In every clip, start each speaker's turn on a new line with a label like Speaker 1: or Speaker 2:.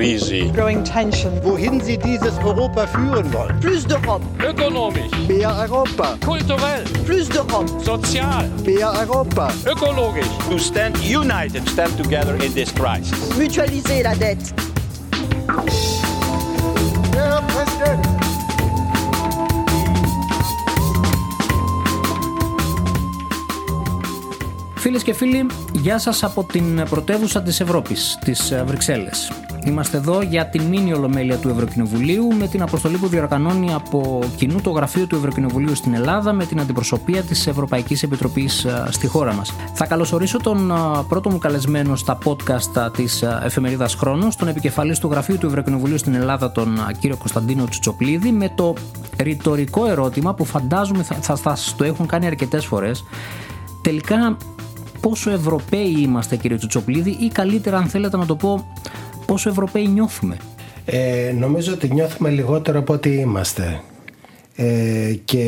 Speaker 1: Krise.
Speaker 2: Growing tension.
Speaker 3: Wohin Sie dieses Europa führen wollen.
Speaker 2: Plus d'Europe.
Speaker 1: Ökonomisch,
Speaker 3: Mehr Europa.
Speaker 1: kulturell,
Speaker 2: Plus d'Europe.
Speaker 1: sozial,
Speaker 3: Mehr Europa.
Speaker 1: ökologisch.
Speaker 4: to stand united, stand together in this crisis.
Speaker 2: Mutualiser la dette.
Speaker 3: Herr Präsident.
Speaker 5: Φίλες και φίλοι, γεια σας από την πρωτεύουσα της Ευρώπης, τις ε, Βρυξέλλες. Είμαστε εδώ για την μήνυ ολομέλεια του Ευρωκοινοβουλίου με την αποστολή που διοργανώνει από κοινού το γραφείο του Ευρωκοινοβουλίου στην Ελλάδα με την αντιπροσωπεία της Ευρωπαϊκής Επιτροπής ε, στη χώρα μας. Θα καλωσορίσω τον ε, πρώτο μου καλεσμένο στα podcast ε, της ε, εφημερίδας Χρόνος, τον επικεφαλής του γραφείου του Ευρωκοινοβουλίου στην Ελλάδα, τον ε, κύριο Κωνσταντίνο Τσουτσοπλίδη, με το ρητορικό ερώτημα που φαντάζομαι θα, θα, θα σας το έχουν κάνει αρκετές φορές. Τελικά πόσο Ευρωπαίοι είμαστε κύριε Τσουτσοπλίδη ή καλύτερα αν θέλετε να το πω πόσο Ευρωπαίοι νιώθουμε.
Speaker 6: Ε, νομίζω ότι νιώθουμε λιγότερο από ό,τι είμαστε. Ε, και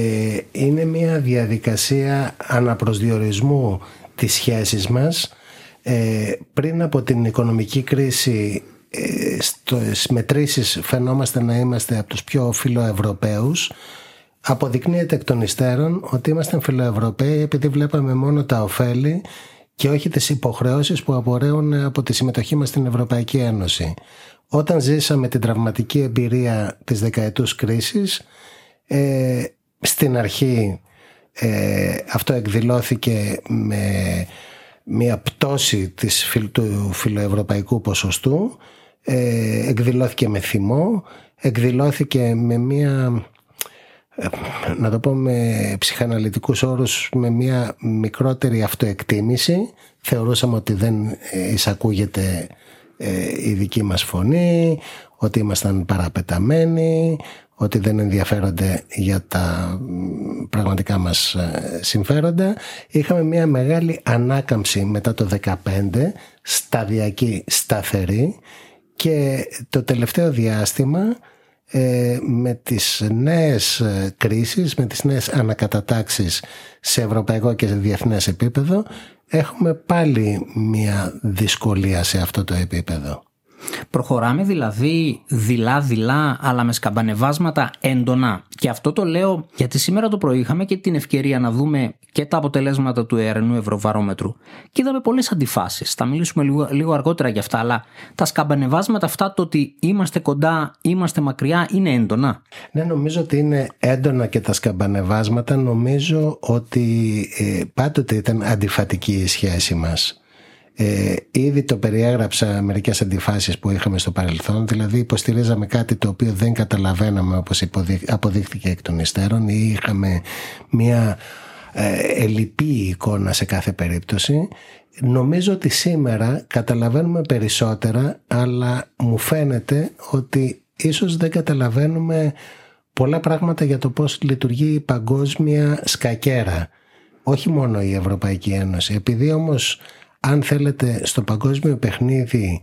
Speaker 6: είναι μια διαδικασία αναπροσδιορισμού της σχέσης μας. Ε, πριν από την οικονομική κρίση ε, στις μετρήσεις φαινόμαστε να είμαστε από τους πιο φιλοευρωπαίους. Αποδεικνύεται εκ των υστέρων ότι είμαστε φιλοευρωπαίοι επειδή βλέπαμε μόνο τα ωφέλη και όχι τις υποχρεώσεις που απορρέουν από τη συμμετοχή μας στην Ευρωπαϊκή Ένωση. Όταν ζήσαμε την τραυματική εμπειρία της δεκαετούς κρίσης, ε, στην αρχή ε, αυτό εκδηλώθηκε με μια πτώση της, φιλ- του φιλοευρωπαϊκού ποσοστού, ε, εκδηλώθηκε με θυμό, εκδηλώθηκε με μια ε, να το πω με ψυχαναλυτικούς όρους με μια μικρότερη αυτοεκτίμηση. Θεωρούσαμε ότι δεν ε, εισακούγεται ε, η δική μας φωνή ότι ήμασταν παραπεταμένοι ότι δεν ενδιαφέρονται για τα μ, πραγματικά μας ε, συμφέροντα. Είχαμε μια μεγάλη ανάκαμψη μετά το 15 σταδιακή σταθερή. Και το τελευταίο διάστημα ε, με τις νέες ε, κρίσεις, με τις νέες ανακατατάξεις σε ευρωπαϊκό και σε διεθνές επίπεδο έχουμε πάλι μια δυσκολία σε αυτό το επίπεδο.
Speaker 5: Προχωράμε δηλαδή δειλά-δειλά αλλά με σκαμπανεβάσματα έντονα. Και αυτό το λέω γιατί σήμερα το πρωί είχαμε και την ευκαιρία να δούμε και τα αποτελέσματα του ΕΡΝΟΥ Ευρωβαρόμετρου. Και είδαμε πολλές αντιφάσεις. Θα μιλήσουμε λίγο, λίγο αργότερα για αυτά, αλλά τα σκαμπανεβάσματα αυτά το ότι είμαστε κοντά, είμαστε μακριά είναι έντονα.
Speaker 6: Ναι, νομίζω ότι είναι έντονα και τα σκαμπανεβάσματα. Νομίζω ότι ε, πάντοτε ήταν αντιφατική η σχέση μας. Ε, ήδη το περιέγραψα μερικές αντιφάσεις που είχαμε στο παρελθόν δηλαδή υποστηρίζαμε κάτι το οποίο δεν καταλαβαίναμε όπως υποδείχ- αποδείχθηκε εκ των υστέρων ή είχαμε μια ε, ελλειπή εικόνα σε κάθε περίπτωση. Νομίζω ότι σήμερα καταλαβαίνουμε περισσότερα αλλά μου φαίνεται ότι ίσως δεν καταλαβαίνουμε πολλά πράγματα για το πώς λειτουργεί η παγκόσμια σκακέρα. Όχι μόνο η Ευρωπαϊκή Ένωση. Επειδή όμως αν θέλετε στο παγκόσμιο παιχνίδι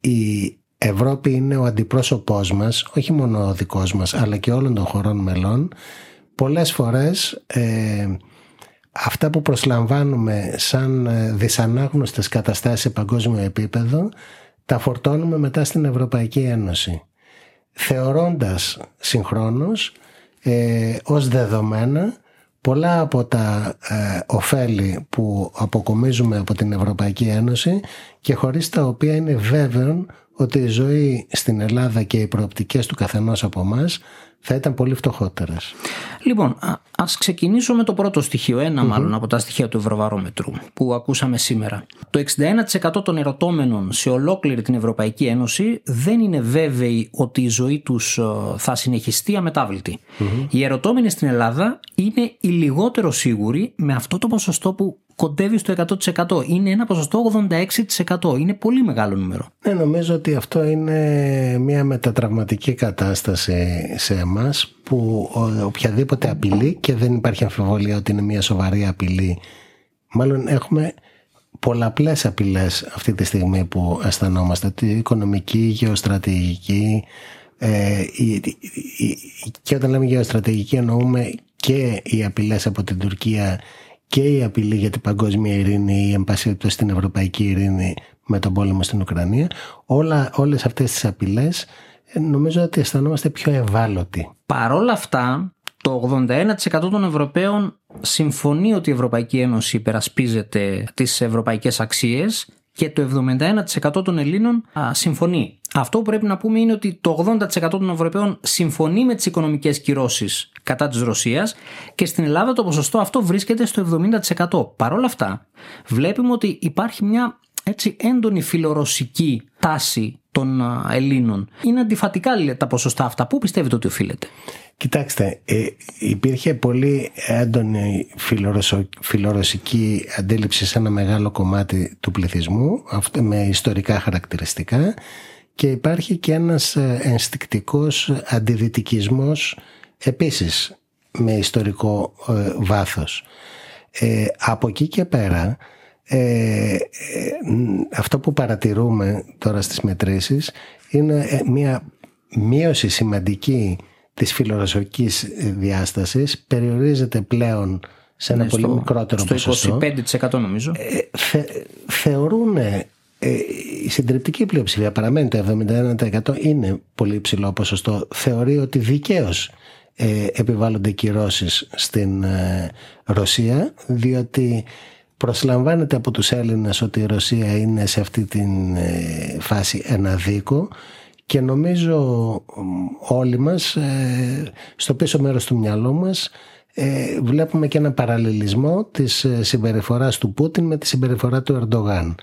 Speaker 6: η Ευρώπη είναι ο αντιπρόσωπός μας όχι μόνο ο δικός μας αλλά και όλων των χωρών μελών. Πολλές φορές ε, αυτά που προσλαμβάνουμε σαν ε, δυσανάγνωστες καταστάσεις σε παγκόσμιο επίπεδο τα φορτώνουμε μετά στην Ευρωπαϊκή Ένωση θεωρώντας συγχρόνως ε, ως δεδομένα πολλά από τα ε, ωφέλη που αποκομίζουμε από την Ευρωπαϊκή Ένωση και χωρίς τα οποία είναι βέβαιο ότι η ζωή στην Ελλάδα και οι προοπτικές του καθενός από εμάς θα ήταν πολύ φτωχότερες.
Speaker 5: Λοιπόν, α ας ξεκινήσω με το πρώτο στοιχείο, ένα μάλλον από τα στοιχεία του Ευρωβαρόμετρου που ακούσαμε σήμερα. Το 61% των ερωτώμενων σε ολόκληρη την Ευρωπαϊκή Ένωση δεν είναι βέβαιοι ότι η ζωή τους ε, θα συνεχιστεί αμετάβλητη. Οι ερωτώμενοι στην Ελλάδα είναι οι λιγότερο σίγουροι με αυτό το ποσοστό που κοντεύει στο 100%. Είναι ένα ποσοστό 86%. Είναι πολύ μεγάλο νούμερο.
Speaker 6: Ναι, νομίζω ότι αυτό είναι μια μετατραυματική κατάσταση σε εμάς που ο- οποιαδήποτε απειλή και δεν υπάρχει αμφιβολία ότι είναι μια σοβαρή απειλή μάλλον έχουμε πολλαπλές απειλές αυτή τη στιγμή που αισθανόμαστε τη οικονομική, γεωστρατηγική ε, η- η- η- και όταν λέμε γεωστρατηγική εννοούμε και οι απειλές από την Τουρκία και η απειλή για την παγκόσμια ειρήνη ή εν πάση περιπτώσει την ευρωπαϊκή ειρήνη με τον πόλεμο στην Ουκρανία. Όλα, όλες αυτές τις απειλές ε, νομίζω ότι αισθανόμαστε πιο ευάλωτοι.
Speaker 5: Παρόλα αυτά, το 81% των Ευρωπαίων συμφωνεί ότι η Ευρωπαϊκή Ένωση υπερασπίζεται τις ευρωπαϊκές αξίες και το 71% των Ελλήνων α, συμφωνεί. Αυτό που πρέπει να πούμε είναι ότι το 80% των Ευρωπαίων συμφωνεί με τις οικονομικές κυρώσεις κατά της Ρωσίας και στην Ελλάδα το ποσοστό αυτό βρίσκεται στο 70%. Παρ' όλα αυτά βλέπουμε ότι υπάρχει μια έτσι έντονη φιλορωσική τάση των Ελλήνων. Είναι αντιφατικά τα ποσοστά αυτά. Πού πιστεύετε ότι οφείλεται;
Speaker 6: Κοιτάξτε, ε, υπήρχε πολύ έντονη φιλορωσο, φιλορωσική αντίληψη σε ένα μεγάλο κομμάτι του πληθυσμού, αυτό με ιστορικά χαρακτηριστικά και υπάρχει και ένας ε, ενστικτικός αντιδυτικισμός επίσης με ιστορικό ε, βάθος. Ε, από εκεί και πέρα ε, αυτό που παρατηρούμε τώρα στις μετρήσεις είναι μια μείωση σημαντική της φιλορωσικής διάστασης περιορίζεται πλέον σε ένα
Speaker 5: Ναι,
Speaker 6: πολύ
Speaker 5: στο-
Speaker 6: μικρότερο
Speaker 5: στο
Speaker 6: ποσοστό.
Speaker 5: 25% νομίζω.
Speaker 6: Ε, θε, θεωρούν ε, η συντριπτική πλειοψηφία παραμένει το 71% είναι πολύ υψηλό ποσοστό. Θεωρεί ότι δικαίως ε, επιβάλλονται κυρώσεις στην ε, Ρωσία διότι προσλαμβάνεται από τους Έλληνες ότι η Ρωσία είναι σε αυτή την ε, φάση ένα δίκο. Και νομίζω μ, όλοι μας ε, στο πίσω μέρος του μυαλό μας ε, βλέπουμε και ένα παραλληλισμό της ε, συμπεριφοράς του Πούτιν με τη συμπεριφορά του Ερντογάν.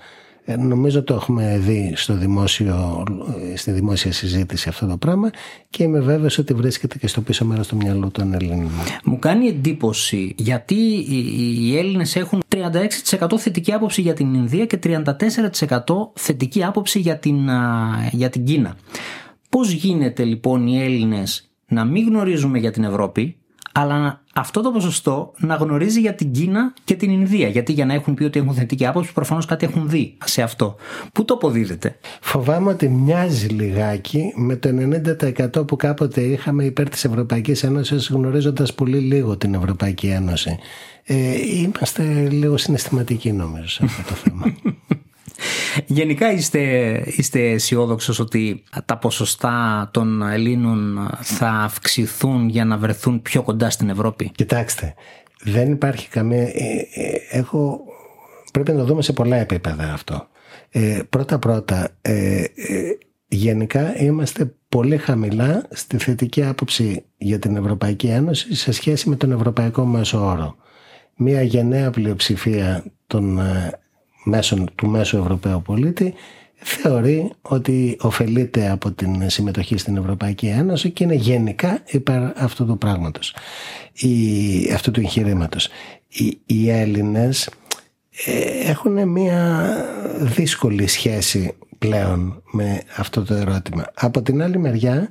Speaker 6: Ε, νομίζω το έχουμε δει στο δημόσιο, ε, στη δημόσια συζήτηση αυτό το πράγμα και είμαι βέβαιος ότι βρίσκεται και στο πίσω μέρος του μυαλού των Ελλήνων.
Speaker 5: Μου κάνει εντύπωση γιατί οι- οι Έλληνες έχουν 36% θετική άποψη για την Ινδία και 34% θετική άποψη για την, α, για την Κίνα. Πώς γίνεται λοιπόν οι Έλληνες να μην γνωρίζουμε για την Ευρώπη αλλά να- αυτό το ποσοστό να γνωρίζει για την Κίνα και την Ινδία. Γιατί για να έχουν πει ότι έχουν θετική άποψη, προφανώς κάτι έχουν δει σε αυτό. Πού το αποδίδεται;
Speaker 6: Φοβάμαι ότι μοιάζει λιγάκι με το 90% που κάποτε είχαμε υπέρ της Ευρωπαϊκής Ένωσης γνωρίζοντας πολύ λίγο την Ευρωπαϊκή Ένωση. Ε, είμαστε λίγο συναισθηματικοί νομίζω σε αυτό το θέμα.
Speaker 5: Γενικά είστε, είστε αισιόδοξος ότι τα ποσοστά των Ελλήνων θα αυξηθούν για να βρεθούν πιο κοντά στην Ευρώπη;
Speaker 6: Κοιτάξτε, δεν υπάρχει καμία... ε, ε, έχω... Πρέπει να το δούμε σε πολλά επίπεδα αυτό. Ε, πρώτα-πρώτα, ε, ε, γενικά είμαστε πολύ χαμηλά στη θετική άποψη για την Ευρωπαϊκή Ένωση σε σχέση με τον Ευρωπαϊκό Μέσο Όρο. Μία γενναία πλειοψηφία των ε, μέσων, του μέσου Ευρωπαίου πολίτη θεωρεί ότι ωφελείται από την συμμετοχή στην Ευρωπαϊκή Ένωση και είναι γενικά υπέρ αυτού του πράγματος, η, αυτού του εγχειρήματος. Οι, οι Έλληνες ε, έχουν μια δύσκολη σχέση πλέον με αυτό το ερώτημα. Από την άλλη μεριά,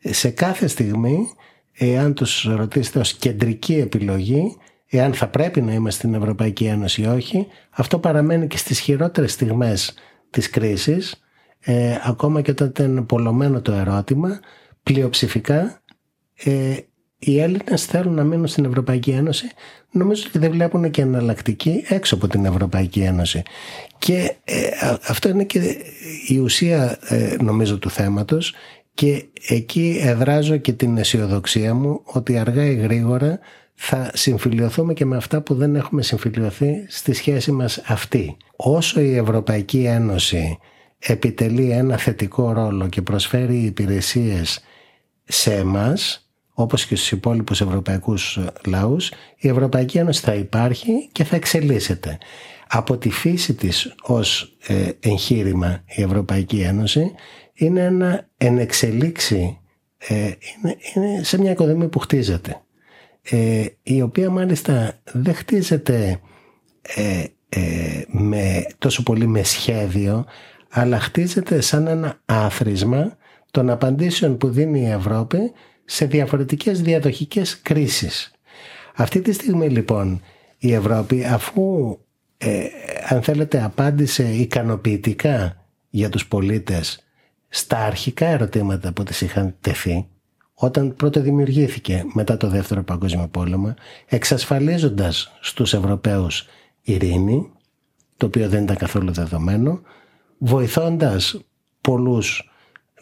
Speaker 6: σε κάθε στιγμή, εάν τους ρωτήσετε ως κεντρική επιλογή, εάν θα πρέπει να είμαστε στην Ευρωπαϊκή Ένωση ή όχι, αυτό παραμένει και στις χειρότερες στιγμές της κρίσης, ε, ακόμα και όταν ήταν πολλωμένο το ερώτημα, πλειοψηφικά ε, οι Έλληνες θέλουν να μείνουν στην Ευρωπαϊκή Ένωση νομίζω ότι δεν βλέπουν και εναλλακτική έξω από την Ευρωπαϊκή Ένωση. Και ε, α- αυτό είναι και η ουσία ε, νομίζω του θέματος και εκεί εδράζω και την αισιοδοξία μου ότι αργά ή γρήγορα θα συμφιλειωθούμε και με αυτά που δεν έχουμε συμφιλειωθεί στη σχέση μας αυτή. Όσο η Ευρωπαϊκή Ένωση επιτελεί ένα θετικό ρόλο και προσφέρει υπηρεσίες σε εμάς όπως και στους υπόλοιπους ευρωπαϊκούς λαούς η Ευρωπαϊκή Ένωση θα υπάρχει και θα εξελίσσεται. Από τη φύση της ως ε, εγχείρημα η Ευρωπαϊκή Ένωση είναι ένα ενεξελίξη ε, είναι, είναι σε μια οικοδομή που χτίζεται ε, η οποία μάλιστα δεν χτίζεται ε, ε, με, τόσο πολύ με σχέδιο αλλά χτίζεται σαν ένα άθροισμα των απαντήσεων που δίνει η Ευρώπη σε διαφορετικές διαδοχικές κρίσεις. Αυτή τη στιγμή λοιπόν η Ευρώπη αφού ε, αν θέλετε απάντησε ικανοποιητικά για τους πολίτες στα αρχικά ερωτήματα που τις είχαν τεθεί όταν πρώτο δημιουργήθηκε μετά το δεύτερο παγκόσμιο πόλεμο εξασφαλίζοντας στους Ευρωπαίους ειρήνη το οποίο δεν ήταν καθόλου δεδομένο βοηθώντας πολλούς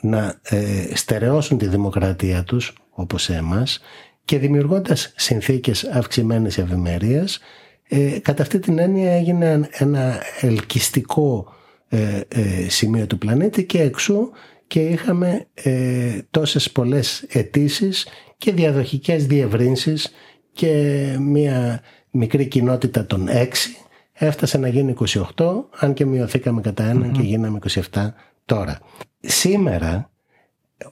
Speaker 6: να ε, στερεώσουν τη δημοκρατία τους όπως εμάς και δημιουργώντας συνθήκες αυξημένης ευημερίας ε, κατά αυτή την έννοια έγινε ένα ελκυστικό ε, ε, σημείο του πλανήτη και εξού και είχαμε ε, τόσες πολλές αιτήσεις και διαδοχικές διευρύνσεις και μια μικρή κοινότητα των 6 έφτασε να γίνει 28 αν και μειωθήκαμε κατά ένα και γίναμε 27 τώρα. Σήμερα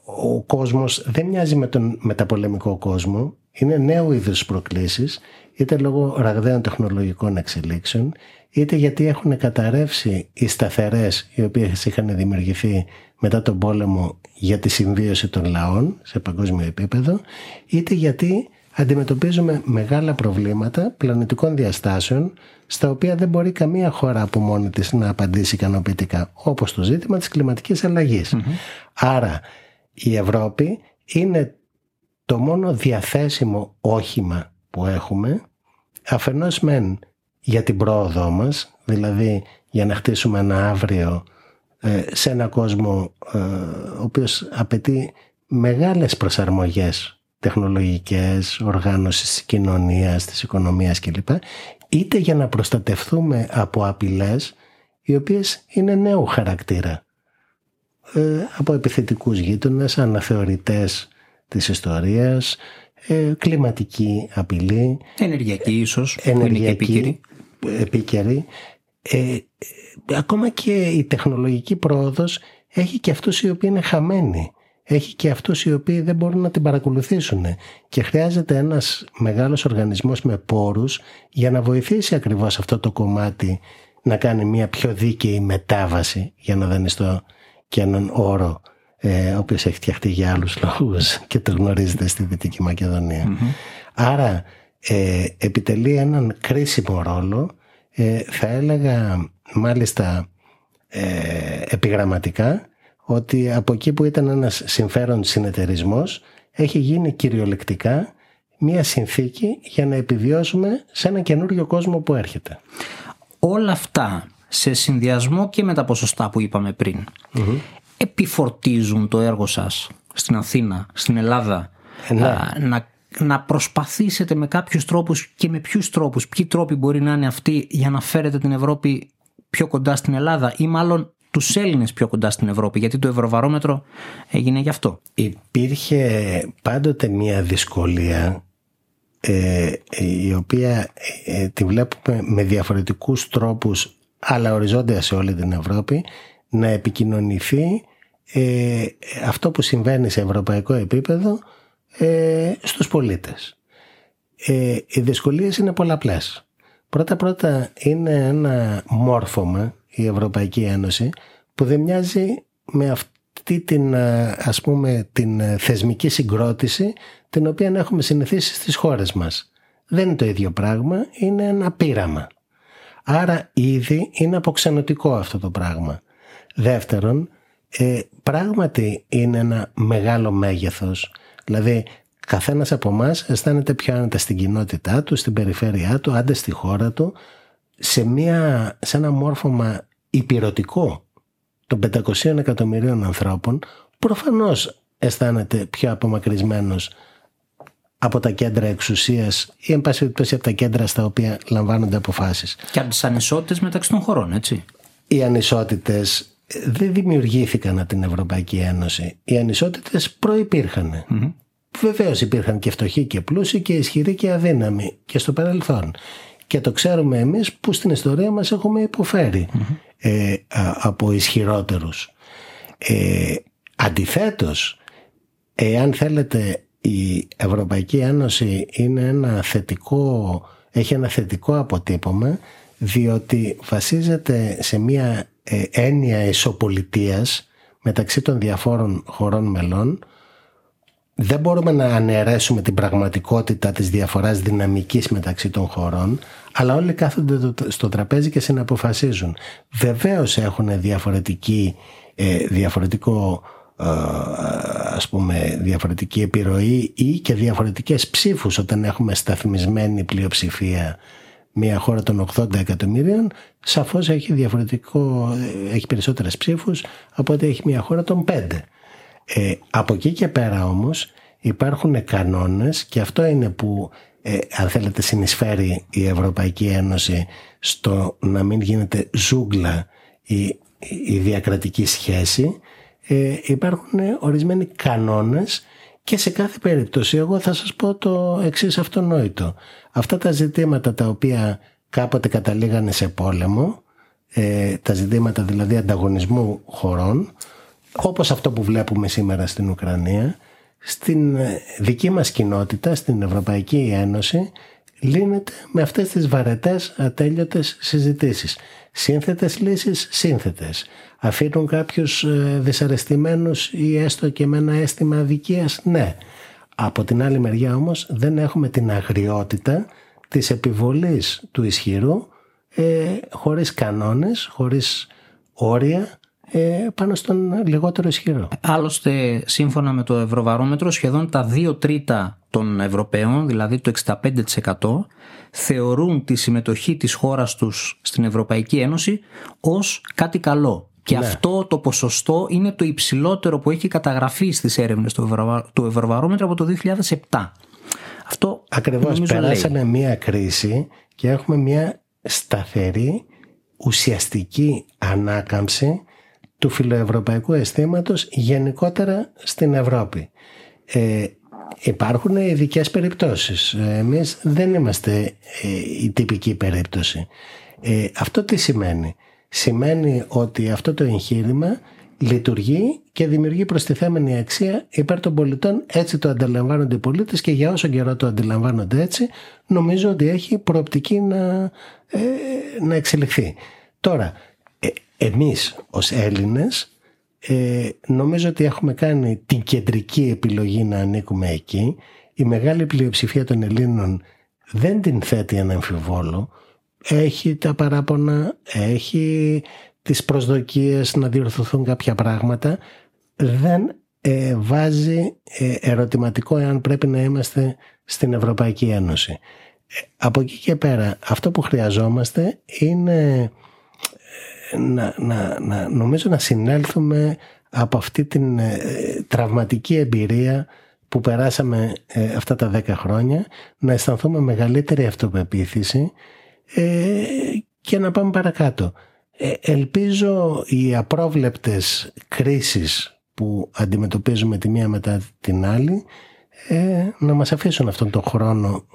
Speaker 6: ο κόσμος δεν μοιάζει με τον μεταπολεμικό κόσμο. Είναι νέου είδους προκλήσεις είτε λόγω ραγδαίων τεχνολογικών εξελίξεων είτε γιατί έχουν καταρρεύσει οι σταθερές οι οποίες είχαν δημιουργηθεί μετά τον πόλεμο για τη συμβίωση των λαών σε παγκόσμιο επίπεδο είτε γιατί αντιμετωπίζουμε μεγάλα προβλήματα πλανητικών διαστάσεων στα οποία δεν μπορεί καμία χώρα από μόνη της να απαντήσει ικανοποιητικά όπως το ζήτημα της κλιματικής Άρα η Ευρώπη είναι το μόνο διαθέσιμο όχημα που έχουμε αφενός μεν για την πρόοδό μας δηλαδή για να χτίσουμε ένα αύριο ε, σε ένα κόσμο ε, ο οποίος απαιτεί μεγάλες προσαρμογές τεχνολογικές, οργάνωσης της κοινωνίας, της οικονομίας κλπ. Είτε για να προστατευτούμε από απειλές οι οποίες είναι νέου χαρακτήρα. Ε, από επιθετικούς γείτονες, αναθεωρητές της ιστορίας, ε, κλιματική απειλή.
Speaker 5: Ενεργειακή ίσως,
Speaker 6: ενεργειακή, επίκαιρη. Ε, ακόμα και η τεχνολογική πρόοδος έχει και αυτούς οι οποίοι είναι χαμένοι. Έχει και αυτούς οι οποίοι δεν μπορούν να την παρακολουθήσουν. Και χρειάζεται ένας μεγάλος οργανισμός με πόρους για να βοηθήσει ακριβώς αυτό το κομμάτι να κάνει μια πιο δίκαιη μετάβαση για να δανειστώ και έναν όρο ε, ο οποίος έχει φτιαχτεί για άλλους λόγους και το γνωρίζετε στη Δυτική Άρα ε, επιτελεί έναν κρίσιμο ρόλο ε, θα έλεγα μάλιστα ε, επιγραμματικά ότι από εκεί που ήταν ένας συμφέρον συνεταιρισμός έχει γίνει κυριολεκτικά μία συνθήκη για να επιβιώσουμε σε ένα καινούριο κόσμο που έρχεται.
Speaker 5: Όλα αυτά σε συνδυασμό και με τα ποσοστά που είπαμε πριν επιφορτίζουν το έργο σας στην Αθήνα, στην Ελλάδα
Speaker 6: Ε, ναι.
Speaker 5: α, να, να προσπαθήσετε με κάποιους τρόπους και με ποιους τρόπους, ποιοι τρόποι μπορεί να είναι αυτοί για να φέρετε την Ευρώπη πιο κοντά στην Ελλάδα ή μάλλον τους Έλληνες πιο κοντά στην Ευρώπη γιατί το Ευρωβαρόμετρο έγινε γι' αυτό.
Speaker 6: Υπήρχε πάντοτε μια δυσκολία ε, η οποία ε, τη βλέπουμε με διαφορετικούς τρόπους αλλά οριζόντια σε όλη την Ευρώπη να επικοινωνηθεί ε, αυτό που συμβαίνει σε ευρωπαϊκό επίπεδο ε, στους πολίτες. Ε, οι δυσκολίες είναι πολλαπλές. Πρώτα πρώτα είναι ένα μόρφωμα η Ευρωπαϊκή Ένωση που δεν μοιάζει με αυτή την ε, ας πούμε την ε, θεσμική συγκρότηση την οποία έχουμε συνηθίσει στις χώρες μας. Δεν είναι το ίδιο πράγμα, είναι ένα πείραμα. Άρα ήδη είναι αποξενωτικό αυτό το πράγμα. Δεύτερον, ε, πράγματι είναι ένα μεγάλο μέγεθος. Δηλαδή, καθένας από εμάς αισθάνεται πιο άνετα στην κοινότητά του, στην περιφέρειά του, άντε στη χώρα του, σε, μια, σε ένα μόρφωμα υπηρετικό των 500 εκατομμυρίων ανθρώπων, προφανώς αισθάνεται πιο απομακρυσμένος από τα κέντρα εξουσίας ή εν πάση περιπτώσει από τα κέντρα στα οποία λαμβάνονται αποφάσεις.
Speaker 5: Και από τις ανισότητες μεταξύ των χωρών, έτσι.
Speaker 6: Οι ανισότητες δεν δημιουργήθηκαν από την Ευρωπαϊκή Ένωση. Οι ανισότητες προϋπήρχαν. Mm-hmm. Βεβαίως υπήρχαν και φτωχοί και πλούσιοι και ισχυροί και αδύναμοι και στο παρελθόν. Και το ξέρουμε εμείς που στην ιστορία μας έχουμε υποφέρει ε, α, από ισχυρότερους. Ε, αντιθέτως, εάν θέλετε η Ευρωπαϊκή Ένωση είναι ένα θετικό, έχει ένα θετικό αποτύπωμα διότι βασίζεται σε μια ε, έννοια ισοπολιτείας μεταξύ των διαφόρων χωρών μελών δεν μπορούμε να αναιρέσουμε την πραγματικότητα της διαφοράς δυναμικής μεταξύ των χωρών αλλά όλοι κάθονται στο τραπέζι και συναποφασίζουν. Βεβαίως έχουν διαφορετική, ε, διαφορετικό ε, ας πούμε διαφορετική επιρροή ή και διαφορετικές ψήφους όταν έχουμε σταθμισμένη πλειοψηφία μια χώρα των 80 εκατομμύριων σαφώς έχει διαφορετικό, έχει περισσότερες ψήφους από ότι έχει μια χώρα των 5. Ε, από εκεί και πέρα όμως υπάρχουν κανόνες και αυτό είναι που ε, αν θέλετε συνεισφέρει η Ευρωπαϊκή Ένωση στο να μην γίνεται ζούγκλα η, η διακρατική σχέση ε, υπάρχουν ορισμένοι κανόνες και σε κάθε περίπτωση εγώ θα σας πω το εξής αυτονόητο. Αυτά τα ζητήματα τα οποία κάποτε καταλήγανε σε πόλεμο, ε, τα ζητήματα δηλαδή ανταγωνισμού χωρών, όπως αυτό που βλέπουμε σήμερα στην Ουκρανία, στην ε, δική μας κοινότητα, στην Ευρωπαϊκή Ένωση, λύνεται με αυτές τις βαρετές ατέλειωτες συζητήσεις. Σύνθετες λύσεις, σύνθετες. Αφήνουν κάποιους ε, δυσαρεστημένους ή έστω και με ένα αίσθημα αδικίας, ναι. Από την άλλη μεριά όμως δεν έχουμε την αγριότητα της επιβολής του ισχυρού ε, χωρίς κανόνες, χωρίς όρια ε, πάνω στον λιγότερο ισχυρό.
Speaker 5: Άλλωστε, σύμφωνα με το Ευρωβαρόμετρο, σχεδόν τα δύο τρίτα των Ευρωπαίων, δηλαδή το 65%, θεωρούν τη συμμετοχή της χώρας τους στην Ευρωπαϊκή Ένωση ως κάτι καλό. Και
Speaker 6: Ναι.
Speaker 5: αυτό το ποσοστό είναι το υψηλότερο που έχει καταγραφεί στις έρευνες του, Ευρωβα... του Ευρωβαρόμετρου από το 2007. Αυτό
Speaker 6: Ακριβώς
Speaker 5: νομίζω λέει.
Speaker 6: περάσαμε μία κρίση και έχουμε μία σταθερή ουσιαστική ανάκαμψη του φιλοευρωπαϊκού αισθήματος γενικότερα στην Ευρώπη. Ε, υπάρχουν ειδικές περιπτώσεις. Ε, Εμείς δεν είμαστε ε, η τυπική περίπτωση. Ε, αυτό τι σημαίνει; Σημαίνει ότι αυτό το εγχείρημα λειτουργεί και δημιουργεί προστιθέμενη αξία υπέρ των πολιτών. Έτσι το αντιλαμβάνονται οι πολίτες και για όσο καιρό το αντιλαμβάνονται έτσι νομίζω ότι έχει προοπτική να, ε, να εξελιχθεί. Τώρα, ε, εμείς ως Έλληνες ε, νομίζω ότι έχουμε κάνει την κεντρική επιλογή να ανήκουμε εκεί. Η μεγάλη πλειοψηφία των Ελλήνων δεν την θέτει ένα αμφιβόλο. Έχει τα παράπονα, έχει τις προσδοκίες να διορθωθούν κάποια πράγματα. Δεν ε, βάζει ε, ερωτηματικό εάν πρέπει να είμαστε στην Ευρωπαϊκή Ένωση. Ε, από εκεί και πέρα αυτό που χρειαζόμαστε είναι να, να, να, νομίζω να συνέλθουμε από αυτή την ε, τραυματική εμπειρία που περάσαμε ε, αυτά τα δέκα χρόνια να αισθανθούμε μεγαλύτερη αυτοπεποίθηση ε, και να πάμε παρακάτω. Ε, ελπίζω οι απρόβλεπτες κρίσεις που αντιμετωπίζουμε τη μία μετά την άλλη ε, να μας αφήσουν αυτόν τον χρόνο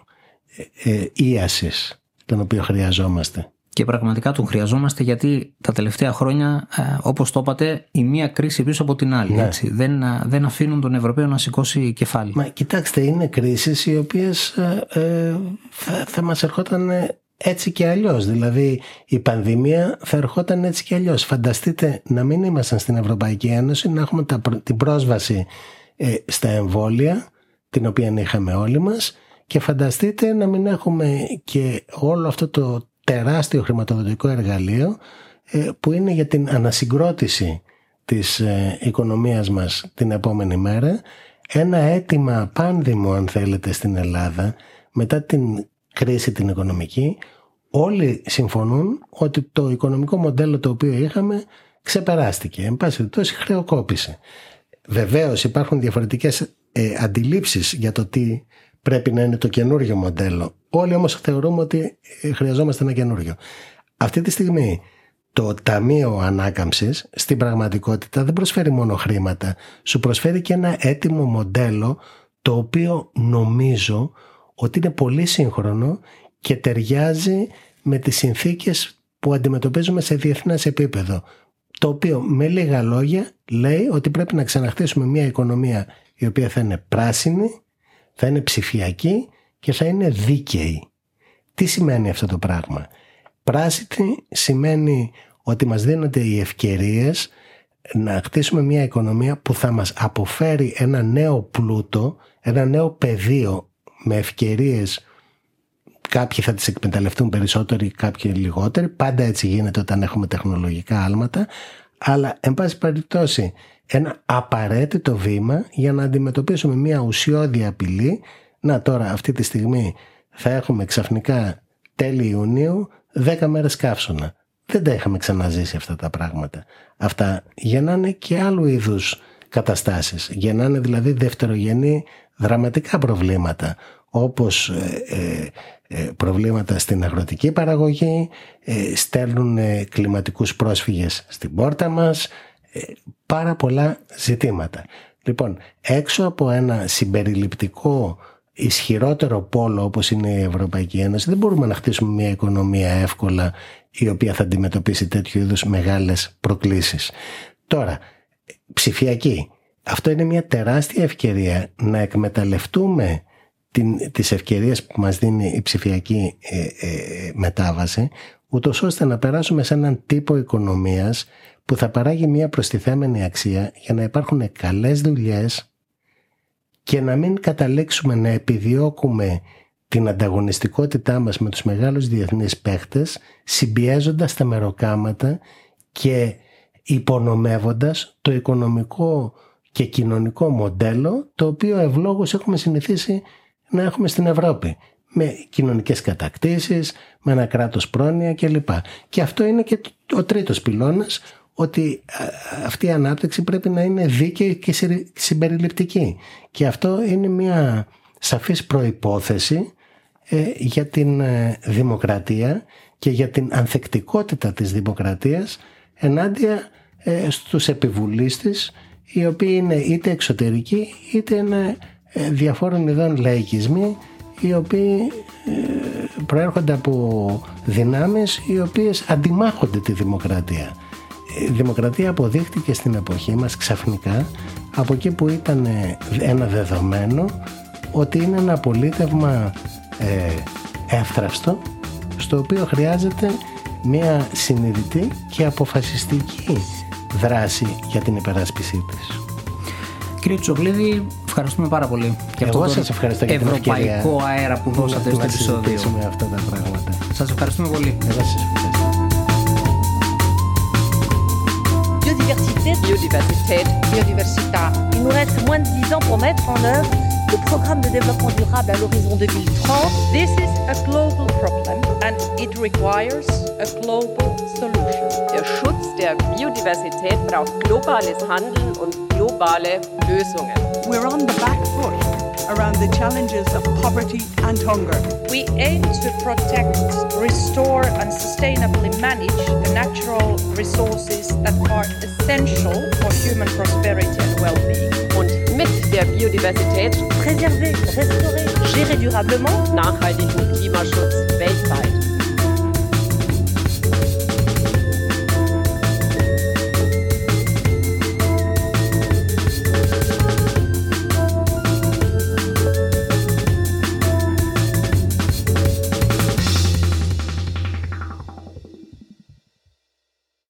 Speaker 6: ε, ε, ίασης τον οποίο χρειαζόμαστε.
Speaker 5: Και πραγματικά τον χρειαζόμαστε γιατί τα τελευταία χρόνια, ε, όπως το είπατε, η μία κρίση πίσω από την άλλη.
Speaker 6: Ναι.
Speaker 5: Έτσι. Δεν, ε, δεν αφήνουν τον Ευρωπαίο να σηκώσει κεφάλι.
Speaker 6: Μα κοιτάξτε, είναι κρίσεις οι οποίες ε, ε, θα, θα μας ερχόταν έτσι και αλλιώς. Δηλαδή η πανδημία θα ερχόταν έτσι και αλλιώς. Φανταστείτε να μην ήμασταν στην Ευρωπαϊκή Ένωση, να έχουμε τα, προ- την πρόσβαση ε, στα εμβόλια, την οποία είχαμε όλοι μας, και φανταστείτε να μην έχουμε και όλο αυτό το τεράστιο χρηματοδοτικό εργαλείο ε, που είναι για την ανασυγκρότηση της ε, οικονομίας μας την επόμενη μέρα. Ένα αίτημα πάνδημο αν θέλετε στην Ελλάδα μετά την κρίση την οικονομική όλοι συμφωνούν ότι το οικονομικό μοντέλο το οποίο είχαμε ξεπεράστηκε. Εν πάση περιπτώσει χρεοκόπησε. Βεβαίως υπάρχουν διαφορετικές ε, αντιλήψεις για το τι πρέπει να είναι το καινούριο μοντέλο. Όλοι όμως θεωρούμε ότι ε, χρειαζόμαστε ένα καινούριο. Αυτή τη στιγμή το Ταμείο Ανάκαμψης στην πραγματικότητα δεν προσφέρει μόνο χρήματα, σου προσφέρει και ένα έτοιμο μοντέλο το οποίο νομίζω ότι είναι πολύ σύγχρονο και ταιριάζει με τις συνθήκες που αντιμετωπίζουμε σε διεθνές επίπεδο. Το οποίο με λίγα λόγια λέει ότι πρέπει να ξαναχτίσουμε μια οικονομία η οποία θα είναι πράσινη, θα είναι ψηφιακή και θα είναι δίκαιη. Τι σημαίνει αυτό το πράγμα; Πράσινη σημαίνει ότι μας δίνονται οι ευκαιρίες να χτίσουμε μια οικονομία που θα μας αποφέρει ένα νέο πλούτο, ένα νέο πεδίο με ευκαιρίες κάποιοι θα τις εκμεταλλευτούν περισσότεροι, κάποιοι λιγότεροι. Πάντα έτσι γίνεται όταν έχουμε τεχνολογικά άλματα. Αλλά, εν πάση περιπτώσει, ένα απαραίτητο βήμα για να αντιμετωπίσουμε μια ουσιώδη απειλή. Να τώρα αυτή τη στιγμή θα έχουμε ξαφνικά τέλη Ιουνίου 10 μέρες καύσωνα. Δεν τα είχαμε ξαναζήσει αυτά τα πράγματα. Αυτά γεννάνε και άλλου είδους καταστάσεις. Γεννάνε δηλαδή δευτερογενή δραματικά προβλήματα όπως ε, ε, προβλήματα στην αγροτική παραγωγή, ε, στέλνουν κλιματικούς πρόσφυγες στην πόρτα μας, πάρα πολλά ζητήματα. Λοιπόν, έξω από ένα συμπεριληπτικό ισχυρότερο πόλο όπως είναι η Ευρωπαϊκή Ένωση δεν μπορούμε να χτίσουμε μια οικονομία εύκολα η οποία θα αντιμετωπίσει τέτοιου είδους μεγάλες προκλήσεις. Τώρα, ψηφιακή. Αυτό είναι μια τεράστια ευκαιρία να εκμεταλλευτούμε την, τις ευκαιρίες που μας δίνει η ψηφιακή ε, ε, μετάβαση ούτως ώστε να περάσουμε σε έναν τύπο οικονομίας που θα παράγει μια προστιθέμενη αξία για να υπάρχουν καλές δουλειές και να μην καταλήξουμε να επιδιώκουμε την ανταγωνιστικότητά μας με τους μεγάλους διεθνείς παίχτες συμπιέζοντας τα μεροκάματα και υπονομεύοντας το οικονομικό και κοινωνικό μοντέλο το οποίο ευλόγως έχουμε συνηθίσει να έχουμε στην Ευρώπη με κοινωνικές κατακτήσεις, με ένα κράτος πρόνοια κλπ. Και αυτό είναι και ο τρίτος πυλώνας ότι αυτή η ανάπτυξη πρέπει να είναι δίκαιη και συμπεριληπτική. Και αυτό είναι μια σαφής προϋπόθεση ε, για την ε, δημοκρατία και για την ανθεκτικότητα της δημοκρατίας ενάντια ε, στους επιβουλείς οι οποίοι είναι είτε εξωτερικοί είτε είναι διαφόρων ειδών λαϊκισμοί οι οποίοι προέρχονται από δυνάμεις οι οποίες αντιμάχονται τη δημοκρατία η δημοκρατία αποδείχτηκε στην εποχή μας ξαφνικά από εκεί που ήταν ένα δεδομένο ότι είναι ένα πολίτευμα ε, εύθραυστο στο οποίο χρειάζεται μια συνειδητή και αποφασιστική δράση για την υπεράσπιση της.
Speaker 5: Κύριε Τσοβλίδη, ευχαριστούμε πάρα πολύ
Speaker 6: για αυτό το ευχαριστώ για
Speaker 5: ευρωπαϊκό αέρα που δώσατε στο επεισόδιο.
Speaker 6: αυτά τα πράγματα.
Speaker 5: Σας ευχαριστούμε πολύ.
Speaker 6: Εγώ σας ευχαριστώ.
Speaker 2: Biodiversité. Biodiversità. Il nous reste moins de 10 ans pour mettre en œuvre le programme de développement durable à l'horizon 2030. This is a global problem and it requires a global solution.
Speaker 7: Der Schutz der Biodiversität braucht globales Handeln und globale Lösungen.
Speaker 8: We're on the back foot around the challenges of poverty and hunger.
Speaker 2: We aim to protect, restore and sustainably manage the natural resources that are essential for human prosperity and well-being.
Speaker 7: Mit der Biodiversität
Speaker 2: Préserver, restaurer, gérer durablement
Speaker 7: nachhaltigen Klimaschutz weltweit.